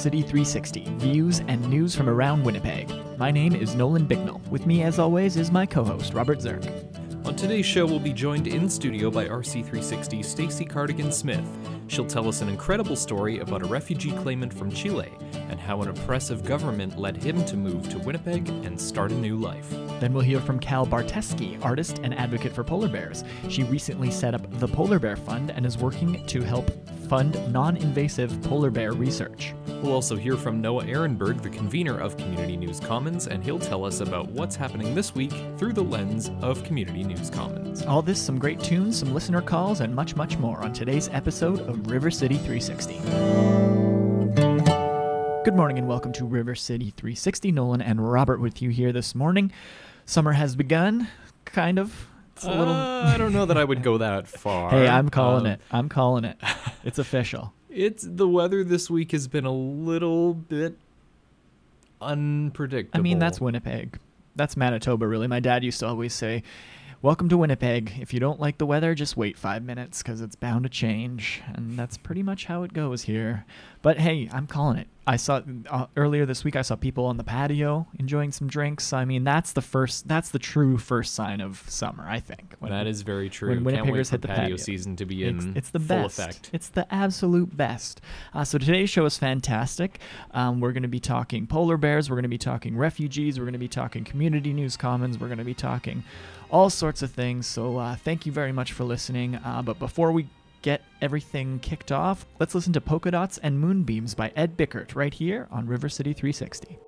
City 360 views and news from around Winnipeg. My name is Nolan Bicknell. With me, as always, is my co host, Robert Zirk. On today's show, we'll be joined in studio by RC360 Stacy Cardigan Smith. She'll tell us an incredible story about a refugee claimant from Chile and how an oppressive government led him to move to Winnipeg and start a new life. Then we'll hear from Kal Barteski, artist and advocate for polar bears. She recently set up the Polar Bear Fund and is working to help fund non invasive polar bear research. We'll also hear from Noah Erenberg, the convener of Community News Commons, and he'll tell us about what's happening this week through the lens of Community News Commons. All this, some great tunes, some listener calls, and much, much more on today's episode of River City 360. Good morning and welcome to River City 360. Nolan and Robert with you here this morning. Summer has begun, kind of. It's a little. Uh, I don't know that I would go that far. hey, I'm calling um, it. I'm calling it. It's official. It's the weather this week has been a little bit unpredictable. I mean, that's Winnipeg. That's Manitoba, really. My dad used to always say, Welcome to Winnipeg. If you don't like the weather, just wait five minutes because it's bound to change. And that's pretty much how it goes here. But hey, I'm calling it. I saw uh, earlier this week. I saw people on the patio enjoying some drinks. I mean, that's the first. That's the true first sign of summer. I think. That is very true. When Winnipeggers hit the patio, patio, season to be in it's, it's the full best. effect. It's the absolute best. Uh, so today's show is fantastic. Um, we're going to be talking polar bears. We're going to be talking refugees. We're going to be talking community news commons. We're going to be talking all sorts of things. So uh, thank you very much for listening. Uh, but before we get everything kicked off, let's listen to Polka Dots and Moonbeams by Ed Bickert right here on River City 360.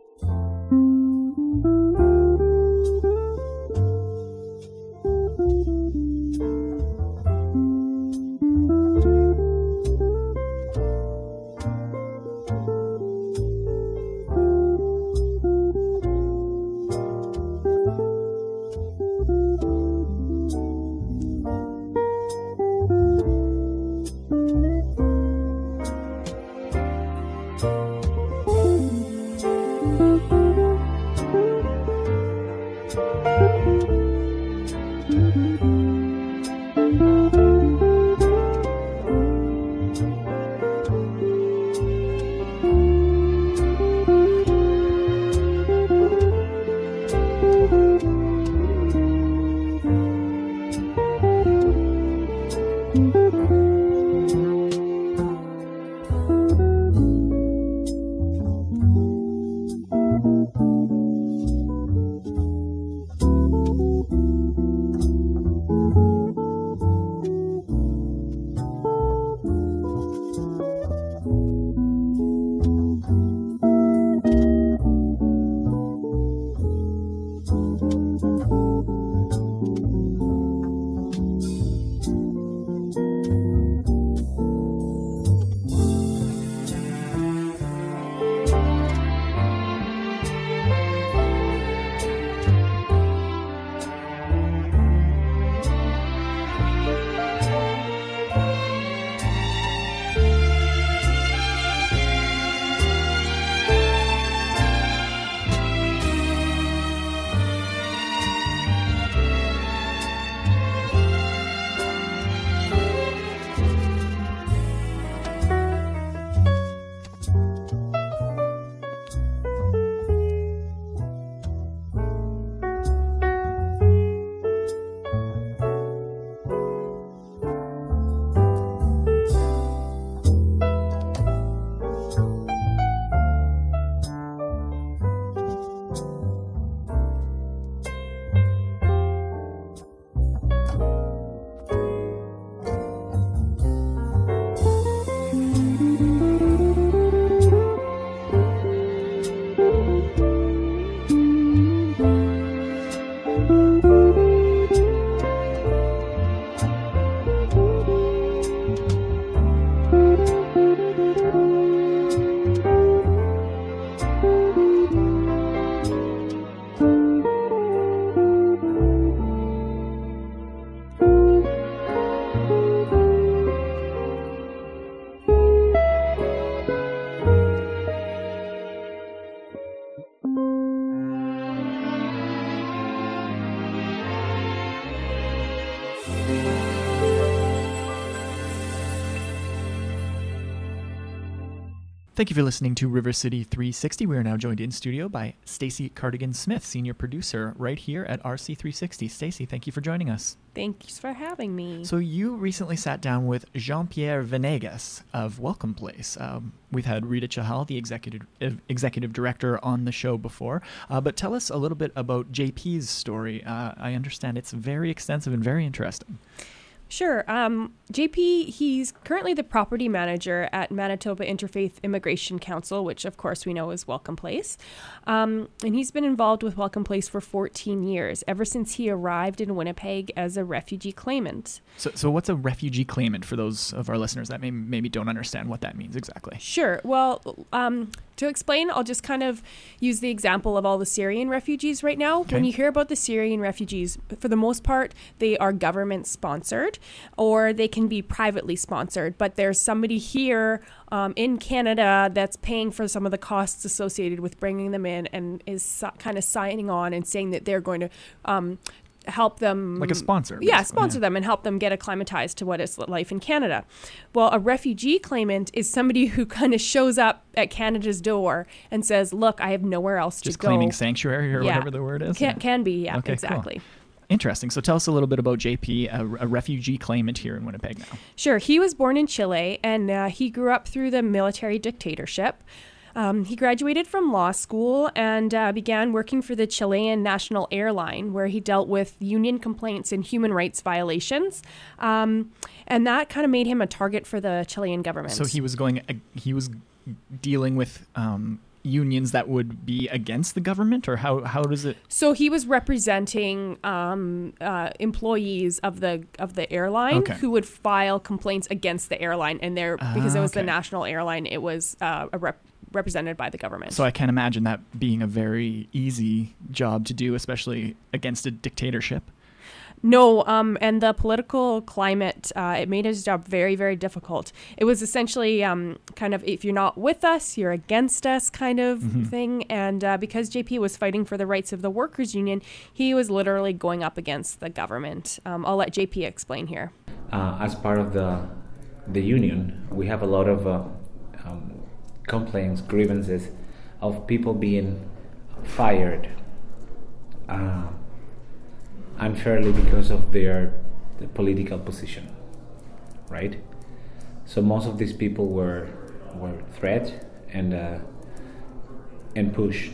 Thank you for listening to River City 360. We are now joined in studio by Stacy Cardigan Smith, senior producer right here at RC360. Stacy, thank you for joining us. Thanks for having me. So you recently sat down with Jean-Pierre Venegas of Welcome Place. Um, we've had Rita Chahal, the executive executive director, on the show before. Uh, but tell us a little bit about JP's story. Uh, I understand it's very extensive and very interesting. Sure. Um, JP, he's currently the property manager at Manitoba Interfaith Immigration Council, which of course we know is Welcome Place. Um, and he's been involved with Welcome Place for 14 years, ever since he arrived in Winnipeg as a refugee claimant. So, so what's a refugee claimant for those of our listeners that may, maybe don't understand what that means exactly? Sure. Well, um, to explain, I'll just kind of use the example of all the Syrian refugees right now. Okay. When you hear about the Syrian refugees, for the most part, they are government sponsored or they can be privately sponsored. But there's somebody here um, in Canada that's paying for some of the costs associated with bringing them in and is si- kind of signing on and saying that they're going to. Um, help them Like a sponsor, yeah basically, sponsor yeah. them and help them get acclimatized to what is life in canada well a refugee claimant is somebody who kind of shows up at canada's door and says look i have nowhere else Just to go just claiming sanctuary or Yeah. whatever the word is? can, Yeah. can be yeah Okay, cool. exactly Interesting. So tell us a little bit about JP, a, a refugee claimant here in Winnipeg now. Sure. He was born in Chile and uh, he grew up through the military dictatorship. Um, he graduated from law school and uh, began working for the Chilean National Airline, where he dealt with union complaints and human rights violations. Um, and that kind of made him a target for the Chilean government. So he was going, uh, he was dealing with um, unions that would be against the government, or how how does it? So he was representing um, uh, employees of the of the airline Okay. who would file complaints against the airline, and there because it Ah, was okay. the national airline, it was uh, a rep- represented by the government. So I can't imagine that being a very easy job to do, especially against a dictatorship. No, um, and the political climate, uh, it made his job very, very difficult. It was essentially um, kind of if you're not with us, you're against us kind of Mhm. thing. And uh, because JP was fighting for the rights of the workers' union, he was literally going up against the government. Um, I'll let JP explain here. uh, as part of the the union, we have a lot of uh, complaints, grievances of people being fired uh, unfairly because of their the political position, right? So most of these people were were threat and uh, and pushed,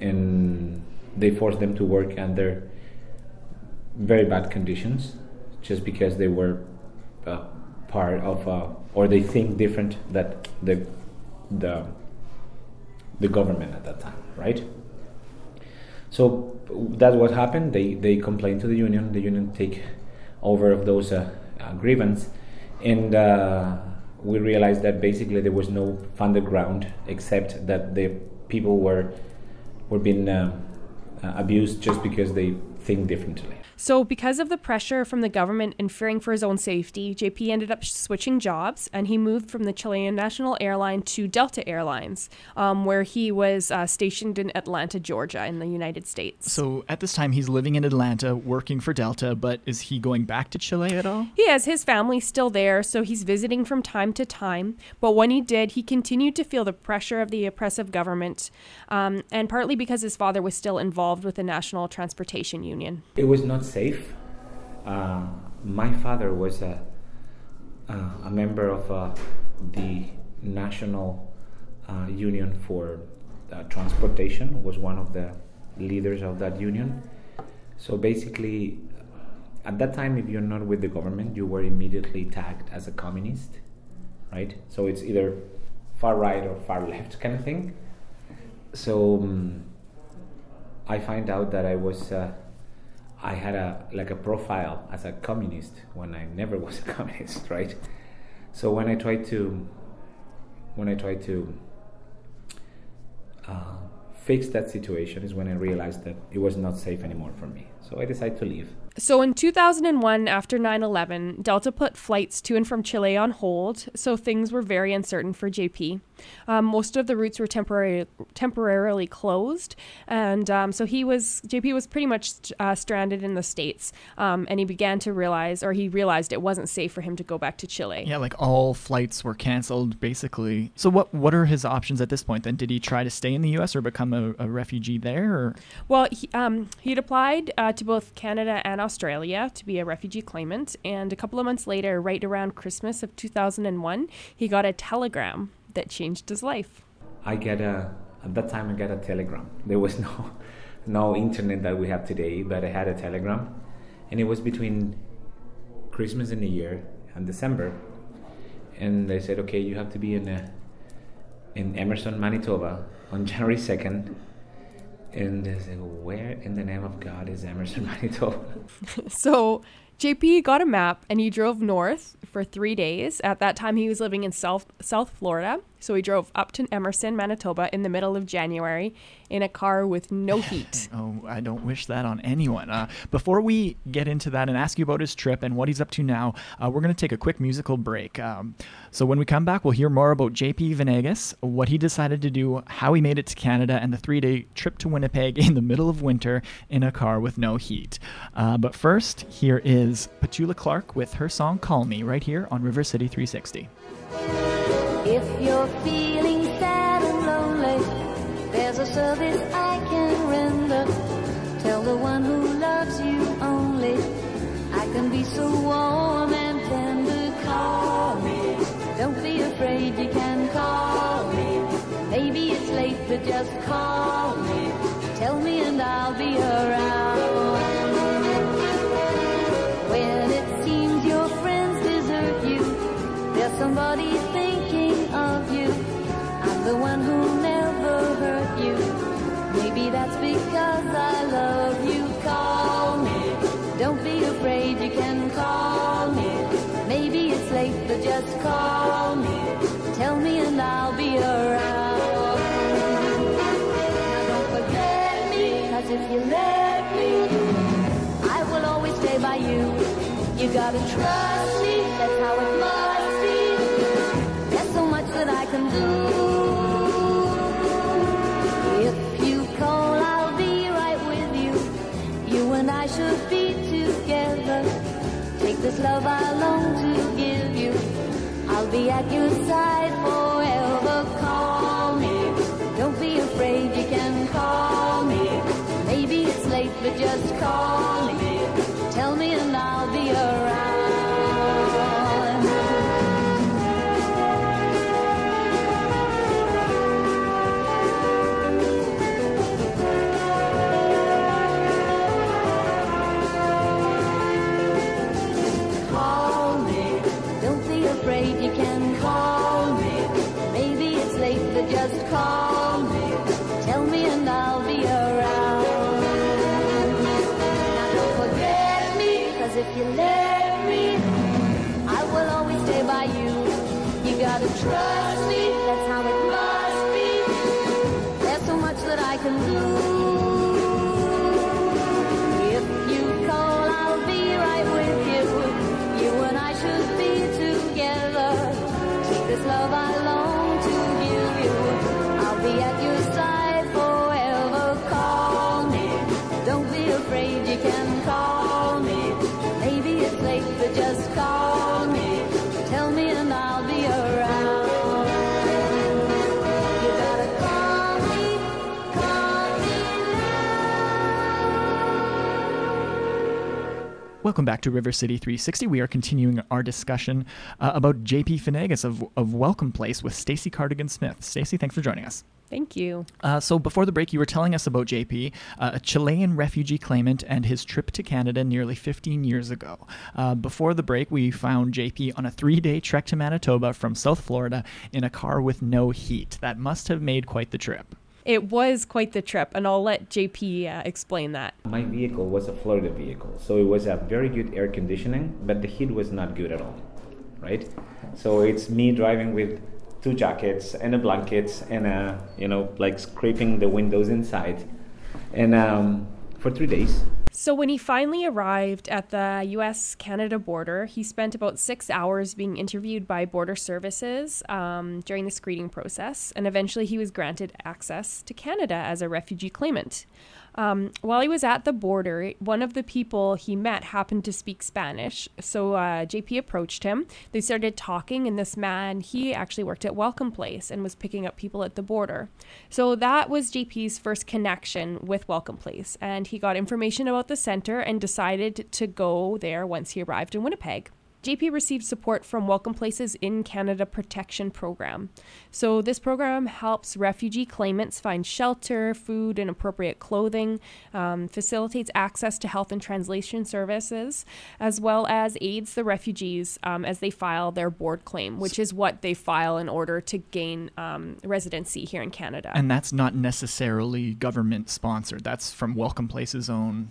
and they forced them to work under very bad conditions just because they were uh, part of uh, or they think different that the the the government at that time right? So that's what happened. They they complained to the union. The union take over of those uh, uh, grievance. And uh, we realized that basically there was no funded ground except that the people were were being uh, uh, abused just because they think differently So, because of the pressure from the government and fearing for his own safety, JP ended up switching jobs and he moved from the Chilean National Airline to Delta Airlines, um, where he was uh, stationed in Atlanta, Georgia, in the United States. So at this time, he's living in Atlanta, working for Delta. But is he going back to Chile at all? He has his family still there, so he's visiting from time to time. But when he did, he continued to feel the pressure of the oppressive government, um, and partly because his father was still involved with the National Transportation Union. It was not safe. Uh, my father was a, uh, a member of uh, the National uh, Union for Transportation, was one of the leaders of that union. So basically, at that time, if you're not with the government, you were immediately tagged as a communist, right? So it's either far right or far left kind of thing. So um, I find out that I was. Uh, I had a like a profile as a communist when I never was a communist, right? So when I tried to when I tried to uh, fix that situation is when I realized that it was not safe anymore for me. So I decided to leave. So in 2001, after 9 11, Delta put flights to and from Chile on hold, so things were very uncertain for JP. Um, most of the routes were temporary, temporarily closed, and um, so he was JP was pretty much uh, stranded in the states, um, and he began to realize, or he realized it wasn't safe for him to go back to Chile. Yeah, like all flights were canceled, basically. So what what are his options at this point? Then did he try to stay in the U.S. or become a, a refugee there? Or? Well, he, um, he'd applied uh, to both Canada and Australia to be a refugee claimant, and a couple of months later, right around Christmas of 2001, he got a telegram that changed his life. I get a at that time I got a telegram. There was no no internet that we have today, but I had a telegram, and it was between Christmas and New Year and December, and they said, okay, you have to be in a, in Emerson, Manitoba, on January second. And they said, where in the name of God is Emerson, Manitoba? so JP got a map and he drove north for three days. At that time, he was living in South, South Florida. So he drove up to Emerson, Manitoba in the middle of January in a car with no heat. oh, I don't wish that on anyone. Uh, before we get into that and ask you about his trip and what he's up to now, uh, we're going to take a quick musical break. Um, so when we come back, we'll hear more about JP Venegas, what he decided to do, how he made it to Canada, and the three day trip to Winnipeg in the middle of winter in a car with no heat. Uh, but first, here is Petula Clark with her song Call Me right here on River City 360. If you're feeling sad and lonely, there's a service I can render. Tell the one who loves you only, I can be so warm and tender. Call me. Don't be afraid, you can call me. Maybe it's late, but just call me. Tell me and I'll be around. When Welcome back to River City 360. We are continuing our discussion uh, about JP Venegas of, of Welcome Place with Stacy Cardigan Smith. Stacy, thanks for joining us. Thank you. Uh, so before the break, you were telling us about JP, uh, a Chilean refugee claimant, and his trip to Canada nearly 15 years ago. Uh, before the break, we found JP on a three-day trek to Manitoba from South Florida in a car with no heat. That must have made quite the trip. It was quite the trip, and I'll let JP uh, explain that. My vehicle was a Florida vehicle, so it was a very good air conditioning, but the heat was not good at all, right? So it's me driving with two jackets and a blanket and a, you know, like scraping the windows inside, and um, for three days. So when he finally arrived at the U.S. Canada border, he spent about six hours being interviewed by Border Services um, during the screening process, and eventually he was granted access to Canada as a refugee claimant. Um, while he was at the border, one of the people he met happened to speak Spanish. So uh, JP approached him. They started talking, and this man, he actually worked at Welcome Place and was picking up people at the border. So that was JP's first connection with Welcome Place. And he got information about the center and decided to go there once he arrived in Winnipeg. JP received support from Welcome Places in Canada Protection Program. So, this program helps refugee claimants find shelter, food, and appropriate clothing, um, facilitates access to health and translation services, as well as aids the refugees um, as they file their board claim, which is what they file in order to gain um, residency here in Canada. And that's not necessarily government sponsored. That's from Welcome Place's own.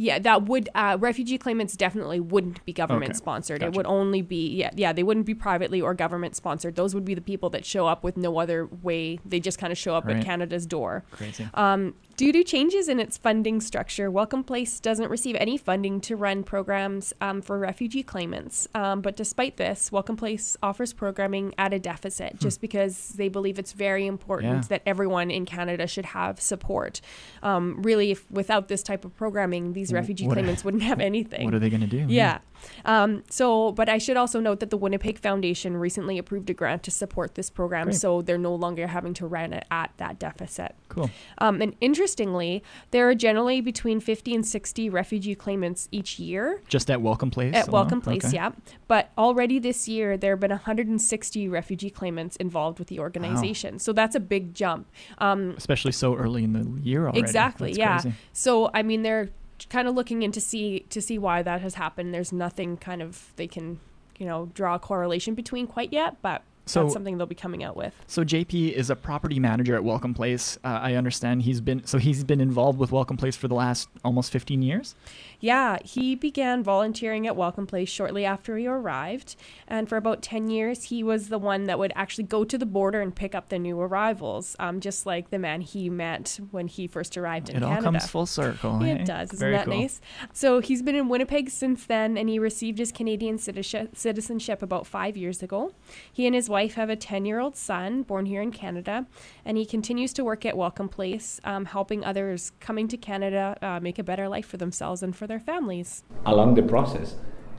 Yeah, that would uh, refugee claimants definitely wouldn't be government Okay, sponsored. gotcha. It would only be yeah, yeah, they wouldn't be privately or government sponsored. Those would be the people that show up with no other way. They just kind of show up Right. at Canada's door. Crazy. Um, due to changes in its funding structure, Welcome Place doesn't receive any funding to run programs um, for refugee claimants. Um, but despite this, Welcome Place offers programming at a deficit just because they believe it's very important Hmm. Yeah. that everyone in Canada should have support. Um, really, if without this type of programming, these refugee what- claimants wouldn't have anything. What are they going to do? Yeah. Um, so, but I should also note that the Winnipeg Foundation recently approved a grant to support this program, Great. so they're no longer having to run it at that deficit. Cool. Um, and interestingly, there are generally between 50 and 60 refugee claimants each year Just at Welcome Place? at alone? Welcome Place, Okay. yeah. But already this year, there have been 160 refugee claimants involved with the organization. So that's a big jump. Um, Especially so early in the year already. Exactly. That's yeah. crazy. So I mean, they're kind of looking into see to see why that has happened. There's nothing kind of they can you know draw a correlation between quite yet, but So- that's something they'll be coming out with. So JP is a property manager at Welcome Place. Uh, I understand he's been so he's been involved with Welcome Place for the last almost 15 years. Yeah, he began volunteering at Welcome Place shortly after he arrived, and for about 10 years, he was the one that would actually go to the border and pick up the new arrivals, um, just like the man he met when he first arrived in Canada. it all comes full circle. It does. Isn't Very that cool. nice? So he's been in Winnipeg since then, and he received his Canadian citizenship, citizenship about five years ago. He and his wife have a 10 year old son born here in Canada, and he continues to work at Welcome Place, um, helping others coming to Canada uh, make a better life for themselves and for their families. along the process,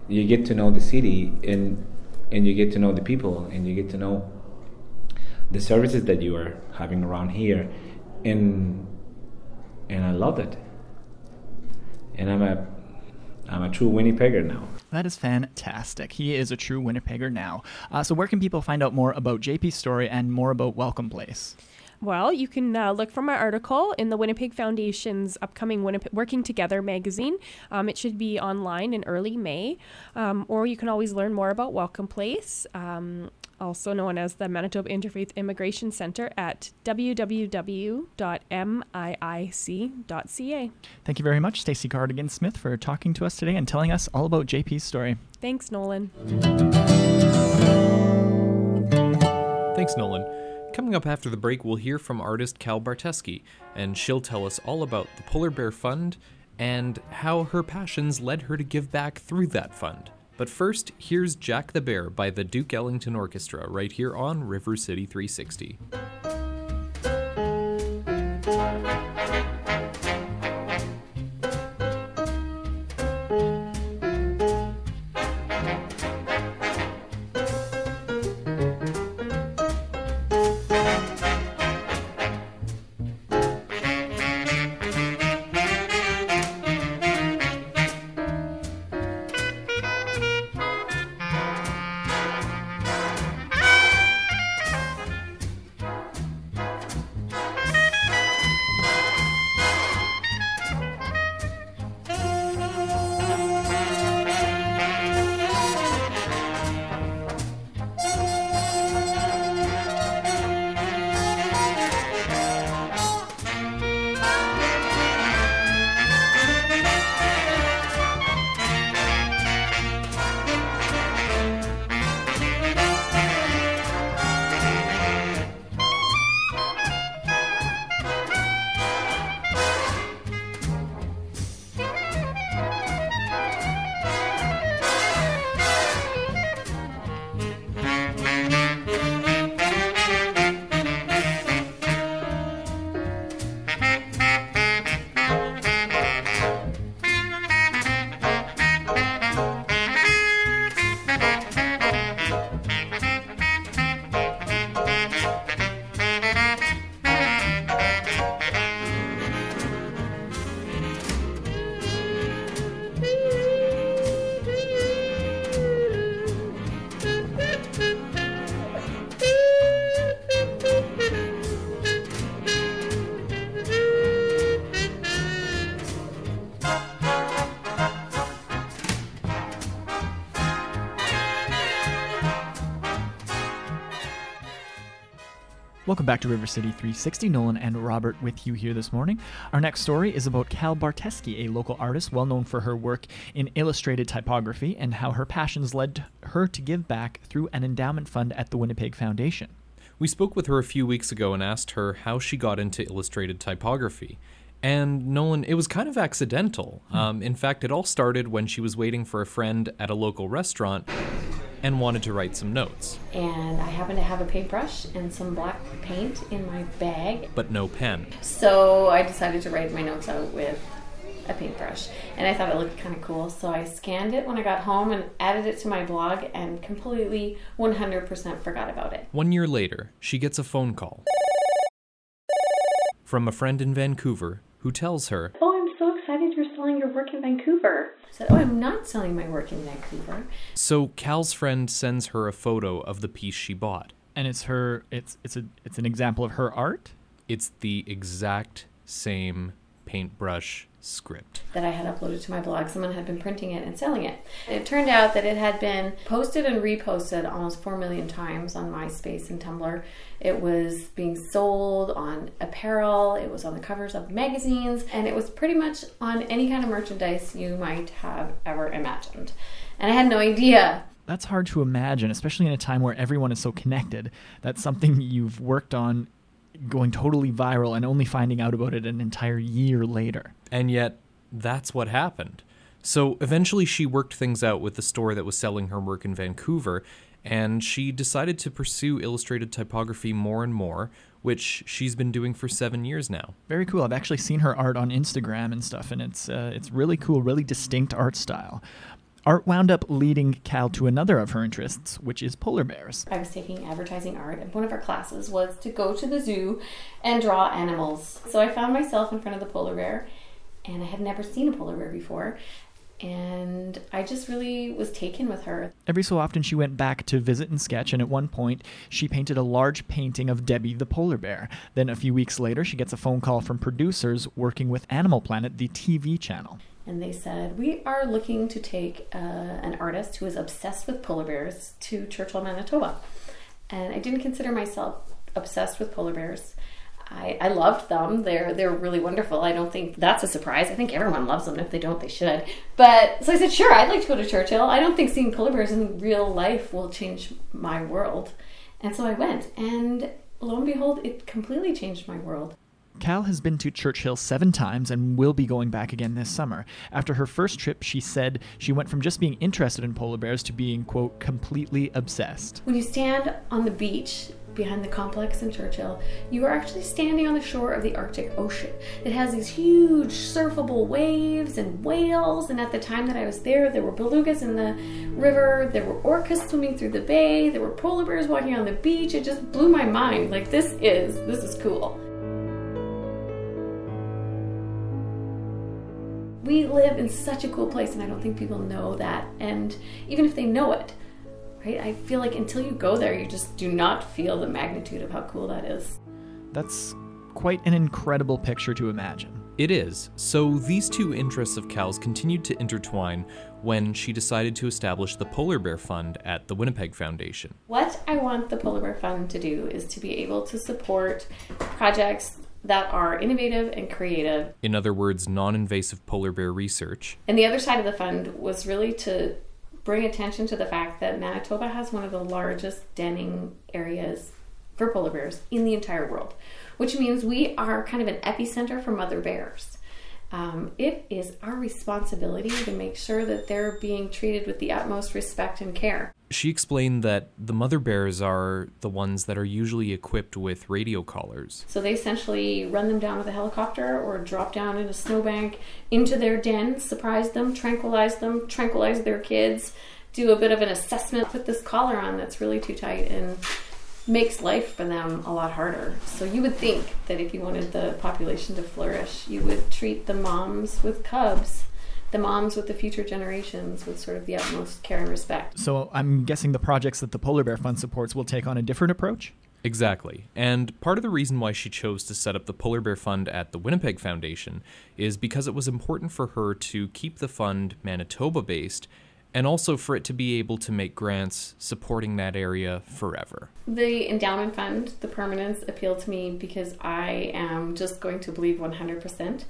you get to know the city and and you get to know the people and you get to know the services that you are having around here, and and I love it. And I'm a I'm a true Winnipegger now. That is fantastic. He is a true Winnipegger now. Uh, so where can people find out more about JP's story and more about Welcome Place? Well, you can uh, look for my article in the Winnipeg Foundation's upcoming Winnipeg Working Together magazine. Um, it should be online in early May, um, or you can always learn more about Welcome Place, um, also known as the Manitoba Interfaith Immigration Center, at www.miic.ca. Thank you very much, Stacey Cardigan Smith, for talking to us today and telling us all about JP's story. Thanks, Nolan. Thanks, Nolan. Coming up after the break, we'll hear from artist Kal Barteski, and she'll tell us all about the Polar Bear Fund and how her passions led her to give back through that fund. But first, here's Jack the Bear by the Duke Ellington Orchestra right here on River City 360. Welcome back to River City 360. Nolan and Robert with you here this morning. Our next story is about Kal Barteski, a local artist well known for her work in illustrated typography and how her passions led her to give back through an endowment fund at the Winnipeg Foundation. We spoke with her a few weeks ago and asked her how she got into illustrated typography. And Nolan, it was kind of accidental. Um, in fact, it all started when she was waiting for a friend at a local restaurant and wanted to write some notes, and I happened to have a paintbrush and some black paint in my bag. but no pen. So I decided to write my notes out with a paintbrush. And I thought it looked kind of cool. So I scanned it when I got home and added it to my blog and completely 100% forgot about it. One year later, she gets a phone call from a friend in Vancouver who tells her Oh, excited you're selling your work in Vancouver. I said, Oh, I'm not selling my work in Vancouver. So Kal's friend sends her a photo of the piece she bought. And it's her it's it's a it's an example of her art. It's the exact same paintbrush script. that I had uploaded to my blog. Someone had been printing it and selling it. It turned out that it had been posted and reposted almost 4 million times on MySpace and Tumblr. It was being sold on apparel, it was on the covers of magazines, and it was pretty much on any kind of merchandise you might have ever imagined. And I had no idea. That's hard to imagine, especially in a time where everyone is so connected. That's something you've worked on going totally viral and only finding out about it an entire year later. And yet, that's what happened. So eventually, she worked things out with the store that was selling her work in Vancouver, and she decided to pursue illustrated typography more and more, which she's been doing for seven years now. Very cool. I've actually seen her art on Instagram and stuff, and it's uh, it's really cool, really distinct art style. Art wound up leading Kal to another of her interests, which is polar bears. I was taking advertising art, and one of our classes was to go to the zoo and draw animals. So I found myself in front of the polar bear, and I had never seen a polar bear before. And I just really was taken with her. Every so often, she went back to visit and sketch, and at one point, she painted a large painting of Debbie the polar bear. Then, a few weeks later, she gets a phone call from producers working with Animal Planet, the TV channel. And they said, We are looking to take uh, an artist who is obsessed with polar bears to Churchill, Manitoba. And I didn't consider myself obsessed with polar bears. I, I loved them. They're they're really wonderful. I don't think that's a surprise. I think everyone loves them. If they don't, they should. But so I said, sure, I'd like to go to Churchill. I don't think seeing polar bears in real life will change my world. And so I went, and lo and behold, it completely changed my world. Kal has been to Churchill seven times and will be going back again this summer. After her first trip, she said she went from just being interested in polar bears to being, quote, completely obsessed. When you stand on the beach behind the complex in Churchill, you are actually standing on the shore of the Arctic Ocean. It has these huge surfable waves and whales, and at the time that I was there, there were belugas in the river, there were orcas swimming through the bay, there were polar bears walking on the beach. It just blew my mind. Like this is this is cool. We live in such a cool place, and I don't think people know that. And even if they know it, right, I feel like until you go there, you just do not feel the magnitude of how cool that is. That's quite an incredible picture to imagine. It is. So these two interests of Kal's continued to intertwine when she decided to establish the Polar Bear Fund at the Winnipeg Foundation. What I want the Polar Bear Fund to do is to be able to support projects that are innovative and creative. In other words, non invasive polar bear research. And the other side of the fund was really to bring attention to the fact that Manitoba has one of the largest denning areas for polar bears in the entire world, which means we are kind of an epicenter for mother bears. Um, it is our responsibility to make sure that they're being treated with the utmost respect and care. She explained that the mother bears are the ones that are usually equipped with radio collars. So they essentially run them down with a helicopter or drop down in a snowbank into their den, surprise them, tranquilize them, tranquilize their kids, do a bit of an assessment, put this collar on that's really too tight and makes life for them a lot harder. So you would think that if you wanted the population to flourish, you would treat the moms with cubs, the moms with the future generations with sort of the utmost care and respect. So I'm guessing the projects that the Polar Bear Fund supports will take on a different approach? Exactly. And part of the reason why she chose to set up the Polar Bear Fund at the Winnipeg Foundation is because it was important for her to keep the fund Manitoba based and also for it to be able to make grants supporting that area forever. The endowment fund, the permanence, appealed to me because I am just going to believe 100%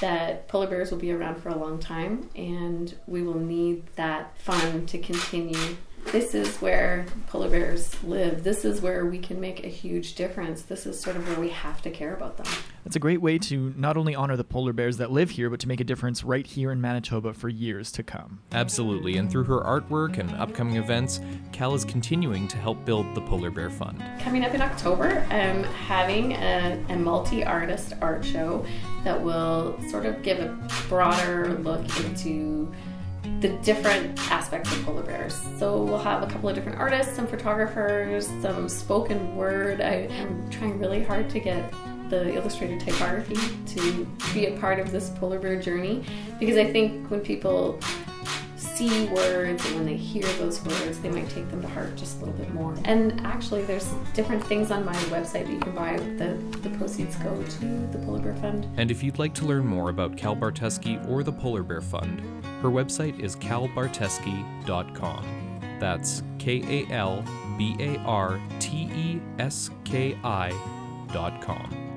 that polar bears will be around for a long time and we will need that fund to continue this is where polar bears live. This is where we can make a huge difference. This is sort of where we have to care about them. That's a great way to not only honor the polar bears that live here, but to make a difference right here in Manitoba for years to come. Absolutely, and through her artwork and upcoming events, Kal is continuing to help build the Polar Bear Fund. Coming up in October, I'm having a, a multi artist art show that will sort of give a broader look into the different aspects of polar bears. So we'll have a couple of different artists, some photographers, some spoken word. I am trying really hard to get the illustrated typography to be a part of this polar bear journey because I think when people see words and when they hear those words, they might take them to heart just a little bit more. And actually, there's different things on my website that you can buy. The, the proceeds go to the Polar Bear Fund. And if you'd like to learn more about Kal Barteski or the Polar Bear Fund, her website is kalbarteski.com. That's K A L B A R T E S K I dot com.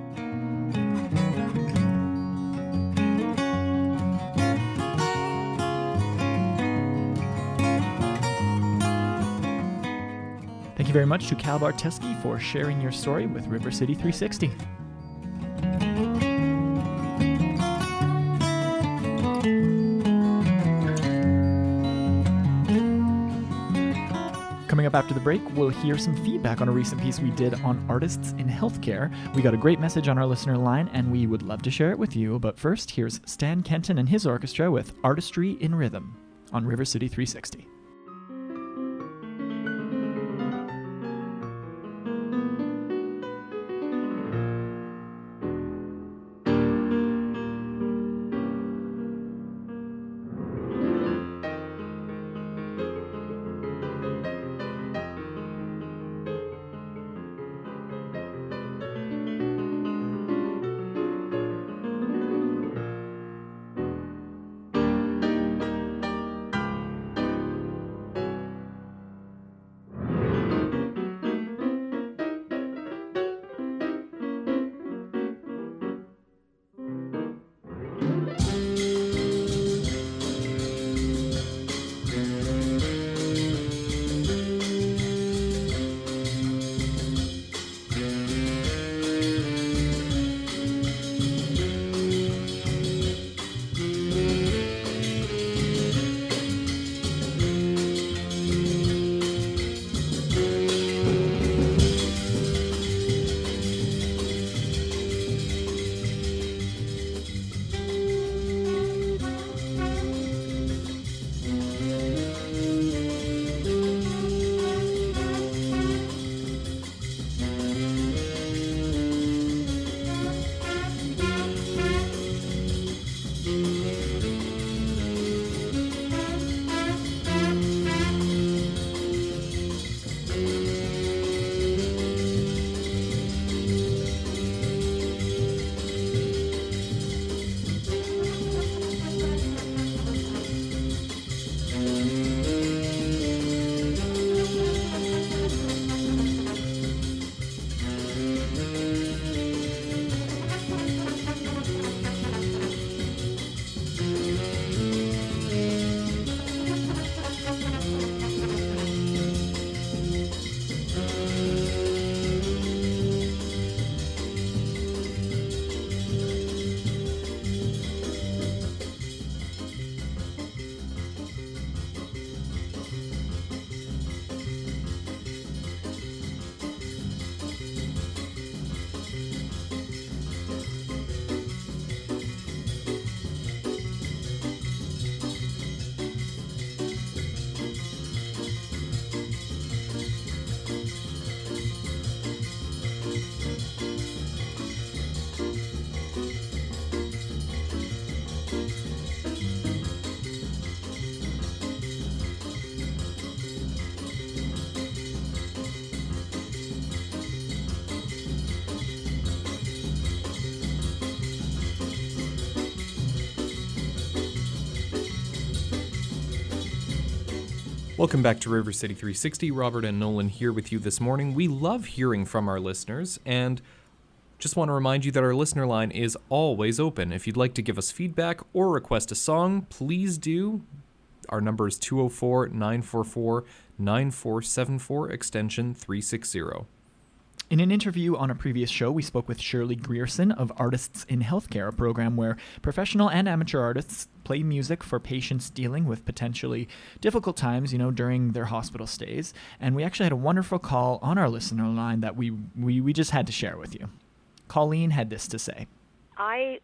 You very much to Kal Barteski for sharing your story with River City 360. Coming up after the break, we'll hear some feedback on a recent piece we did on artists in healthcare. We got a great message on our listener line, and we would love to share it with you. But first, here's Stan Kenton and his orchestra with Artistry in Rhythm on River City 360. Welcome back to River City 360. Robert and Nolan here with you this morning. We love hearing from our listeners and just want to remind you that our listener line is always open. If you'd like to give us feedback or request a song, please do. Our number is 204 944 9474, extension 360. In an interview on a previous show, we spoke with Shirley Grierson of Artists in Healthcare, a program where professional and amateur artists play music for patients dealing with potentially difficult times, you know, during their hospital stays. And we actually had a wonderful call on our listener line that we, we, we just had to share with you. Colleen had this to say. I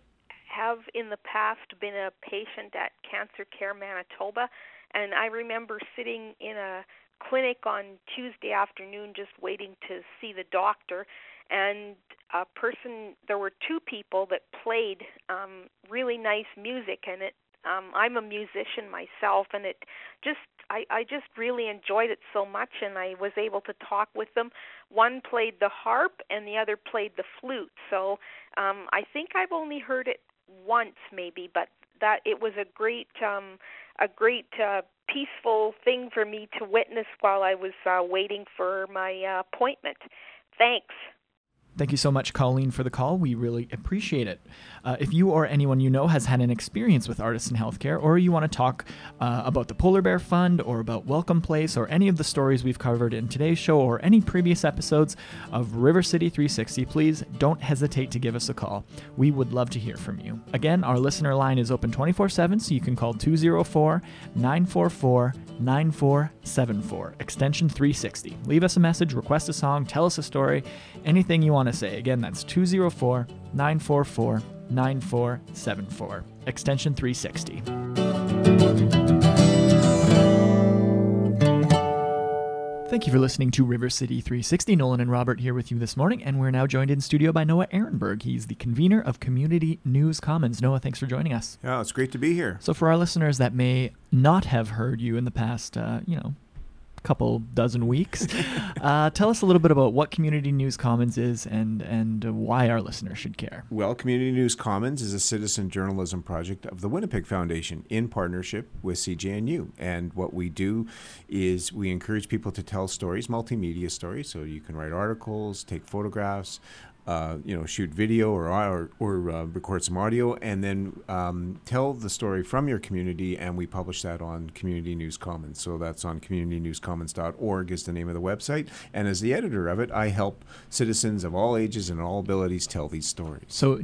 have in the past been a patient at Cancer Care Manitoba, and I remember sitting in a clinic on Tuesday afternoon just waiting to see the doctor. And a person there were two people that played um really nice music and it um I'm a musician myself and it just I I just really enjoyed it so much and I was able to talk with them. One played the harp and the other played the flute. So um I think I've only heard it once maybe but that it was a great um a great uh, peaceful thing for me to witness while I was uh, waiting for my uh, appointment. Thanks. Thank you so much, Colleen, for the call. We really appreciate it. Uh, if you or anyone you know has had an experience with artists in healthcare, or you want to talk uh, about the Polar Bear Fund, or about Welcome Place, or any of the stories we've covered in today's show, or any previous episodes of River City 360, please don't hesitate to give us a call. We would love to hear from you. Again, our listener line is open 24 7, so you can call 204 944 9474, extension 360. Leave us a message, request a song, tell us a story, anything you want say. Again, that's 204 944 9474, extension 360. Thank you for listening to River City 360. Nolan and Robert here with you this morning, and we're now joined in studio by Noah Erenberg. He's the convener of Community News Commons. Noah, thanks for joining us. Yeah, it's great to be here. So, for our listeners that may not have heard you in the past, uh, you know, couple dozen weeks, uh, tell us a little bit about what Community News Commons is and and why our listeners should care. Well, Community News Commons is a citizen journalism project of the Winnipeg Foundation in partnership with CJNU. And what we do is we encourage people to tell stories, multimedia stories. So you can write articles, take photographs, uh, you know, shoot video or or, or uh, record some audio, and then um, tell the story from your community, and we publish that on Community News Commons. So that's on communitynewscommons.org is the name of the website. And as the editor of it, I help citizens of all ages and all abilities tell these stories. So,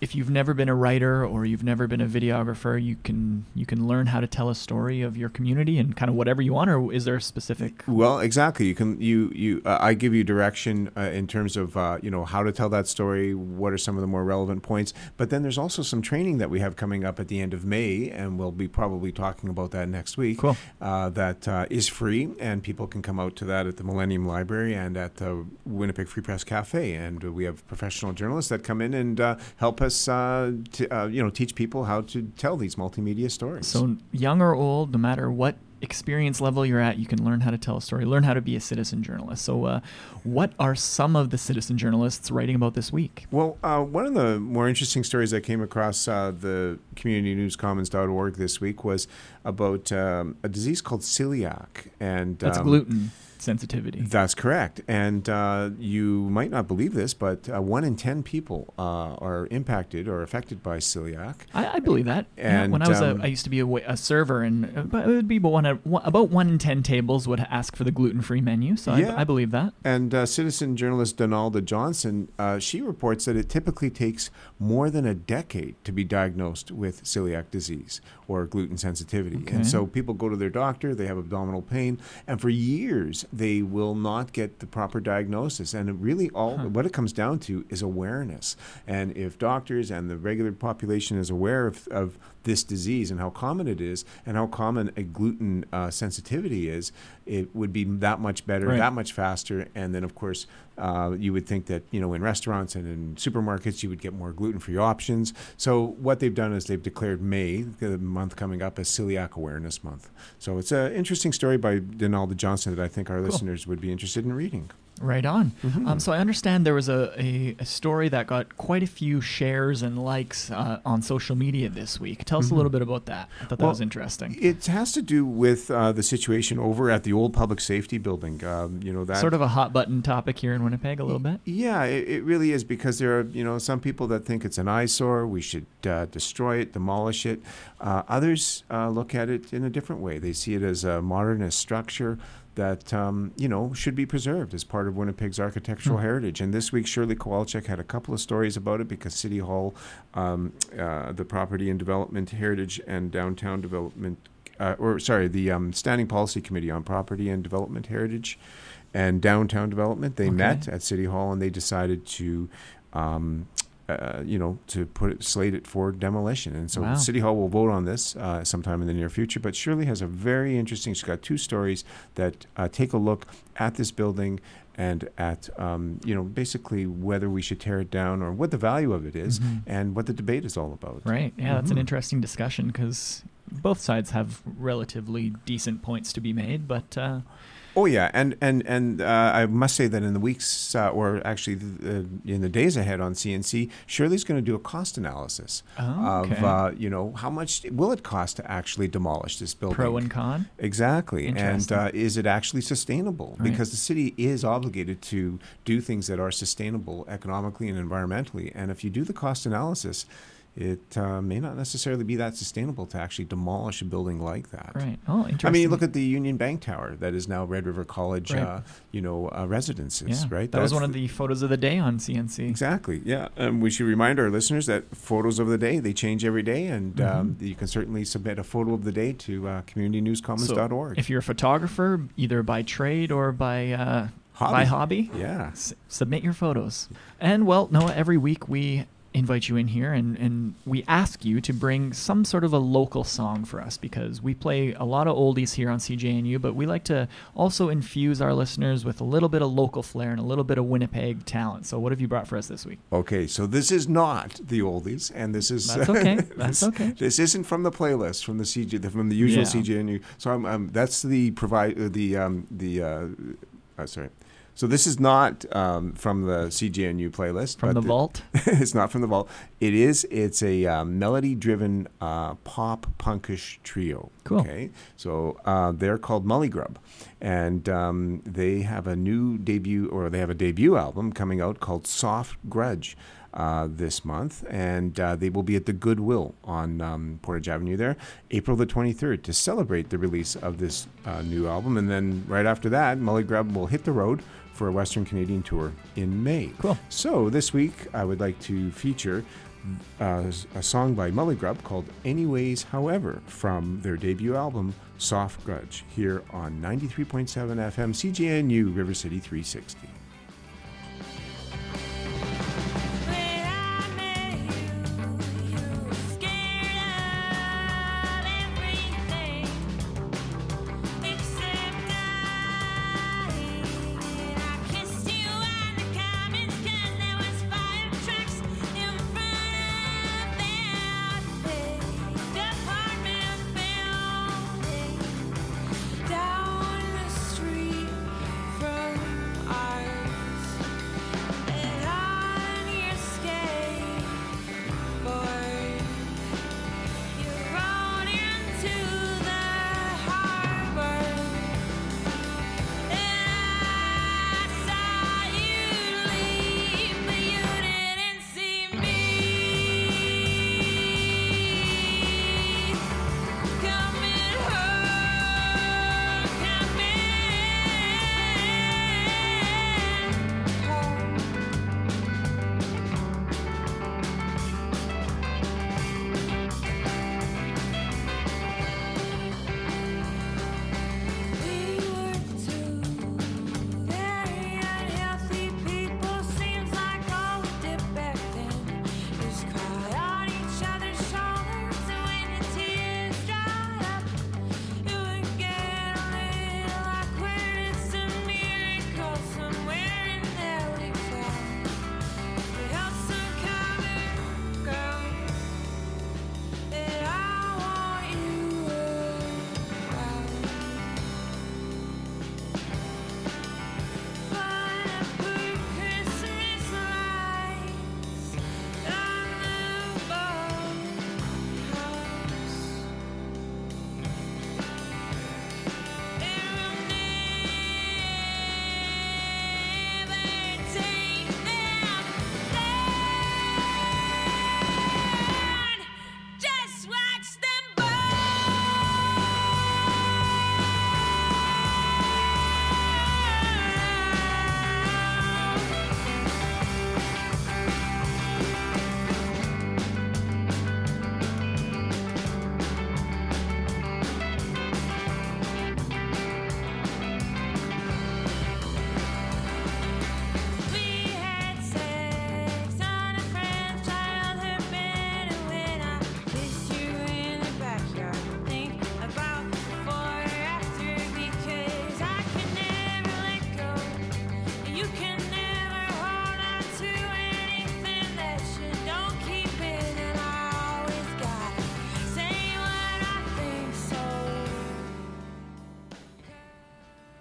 if you've never been a writer or you've never been a videographer, you can you can learn how to tell a story of your community and kind of whatever you want. Or is there a specific? Well, exactly. You can you you uh, I give you direction uh, in terms of uh, you know how to tell that story. What are some of the more relevant points? But then there's also some training that we have coming up at the end of May, and we'll be probably talking about that next week. Cool. Uh, that uh, is free, and people can come out to that at the Millennium Library and at the Winnipeg Free Press Cafe, and we have professional journalists that come in and uh, help us uh, to uh, you know teach people how to tell these multimedia stories. So, young or old, no matter what experience level you're at, you can learn how to tell a story, learn how to be a citizen journalist. So, uh, what are some of the citizen journalists writing about this week? Well, uh, one of the more interesting stories I came across uh, the communitynewscommons.org this week was about um, a disease called celiac, and That's um, gluten sensitivity. That's correct. And uh, you might not believe this, but uh, one in 10 people uh, are impacted or affected by celiac. I, I believe that. Yeah, And, when I was um, a, I used to be a, a server, and uh, it would be about one, about one in ten tables would ask for the gluten-free menu. So Yeah. I, I believe that. And uh, citizen journalist Donalda Johnson, uh, she reports that it typically takes more than a decade to be diagnosed with celiac disease or gluten sensitivity. Okay. And so people go to their doctor, they have abdominal pain, and for years they will not get the proper diagnosis. And really all what it comes down to is awareness. And if doctors and the regular population is aware of, of this disease and how common it is and how common a gluten uh, sensitivity is, it would be that much better, Right. that much faster. And then, of course, uh, you would think that you know in restaurants and in supermarkets you would get more gluten-free options. So what they've done is they've declared May, the month coming up, as Celiac Awareness Month. So it's an interesting story by Donalda Johnson that I think our listeners would be interested in reading. Right on. Mm-hmm. Um, so I understand there was a, a, a story that got quite a few shares and likes uh, on social media this week. Tell us a little bit about that. I thought that Mm-hmm. Well, was interesting. It has to do with uh, the situation over at the old public safety building. Um, you know that Sort of a hot button topic here in Winnipeg, a little bit. Yeah, it, it really is because there are you know some people that think it's an eyesore. We should uh, destroy it, demolish it. Uh, others uh, look at it in a different way. They see it as a modernist structure that um, you know should be preserved as part of Winnipeg's architectural heritage. And this week, Shirley Kowalczyk had a couple of stories about it because City Hall, um, uh, the Property and Development Heritage and Downtown Development, uh, or sorry, the um, Standing Policy Committee on Property and Development Heritage and Downtown Development, they Okay. met at City Hall and they decided to. Uh, you know, to put it, slate it for demolition, and so Wow. City Hall will vote on this uh, sometime in the near future. But Shirley has a very interesting. She's got two stories that uh, take a look at this building and at um, you know basically whether we should tear it down or what the value of it is Mhm. and what the debate is all about. Right. Yeah, that's an Mhm. interesting discussion because both sides have relatively decent points to be made, but uh, Oh yeah, and and and uh, I must say that in the weeks uh, or actually the, uh, in the days ahead on CNC, Shirley's going to do a cost analysis Oh, okay. of uh, you know how much will it cost to actually demolish this building. pro and con. Exactly. And uh, is it actually sustainable? Right. Because the city is obligated to do things that are sustainable economically and environmentally. And if you do the cost analysis, it uh, may not necessarily be that sustainable to actually demolish a building like that. Right. Oh, interesting. I mean, you look at the Union Bank Tower that is now Red River College, Right. uh, you know, uh, residences, yeah, right? That was one of the photos of the day on CNC. Exactly. Yeah, and we should remind our listeners that photos of the day they change every day, and um, Mm-hmm. you can certainly submit a photo of the day to uh, communitynewscommons.org. If you're a photographer, either by trade or by uh, by hobby, yeah. s- submit your photos. And well, Noah, every week we invite you in here and, and we ask you to bring some sort of a local song for us because we play a lot of oldies here on CJNU, but we like to also infuse our listeners with a little bit of local flair and a little bit of Winnipeg talent. So what have you brought for us this week? Okay, so this is not the oldies, and this is That's okay. this- That's okay. This isn't from the playlist from the the- from the usual Yeah. CJNU. So I'm, um, that's the provide uh, the um, the uh, uh, sorry. So this is not um, from the CJNU playlist. From the vault? it's not from the vault. It is. It's a um, melody-driven uh, pop punkish trio. Cool. Okay. So uh, they're called Mully Grub, and um, they have a new debut, or they have a debut album coming out called Soft Grudge. Uh, this month, and uh, they will be at the Goodwill on um, Portage Avenue there, April the 23rd, to celebrate the release of this uh, new album. And then right after that, Mully Grub will hit the road for a Western Canadian tour in May. Cool. So this week, I would like to feature uh, a song by Mully Grub called Anyways However from their debut album Soft Grudge here on 93.7 FM CJNU River City 360.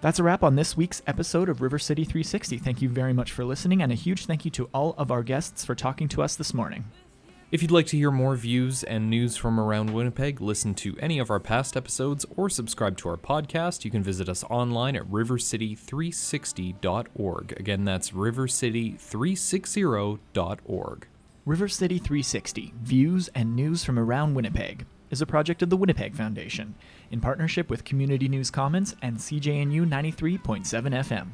That's a wrap on this week's episode of River City 360. Thank you very much for listening, and a huge thank you to all of our guests for talking to us this morning. If you'd like to hear more views and news from around Winnipeg, listen to any of our past episodes, or subscribe to our podcast, you can visit us online at rivercity360.org. Again, that's rivercity360.org. River City 360 Views and News from Around Winnipeg is a project of the Winnipeg Foundation in partnership with Community News Commons and CJNU 93.7 FM.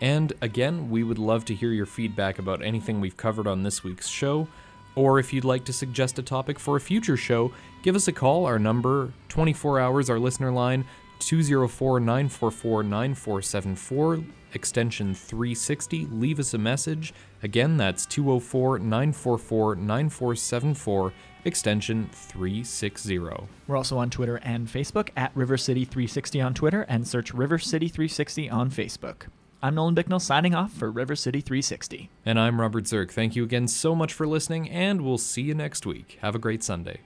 And again, we would love to hear your feedback about anything we've covered on this week's show. Or if you'd like to suggest a topic for a future show, give us a call. Our number, 24 hours, our listener line, 204 944 9474, extension 360. Leave us a message. Again, that's 204 944 9474, extension 360. We're also on Twitter and Facebook at River City 360 on Twitter and search River City 360 on Facebook. I'm Nolan Bicknell signing off for River City 360. And I'm Robert Zirk. Thank you again so much for listening, and we'll see you next week. Have a great Sunday.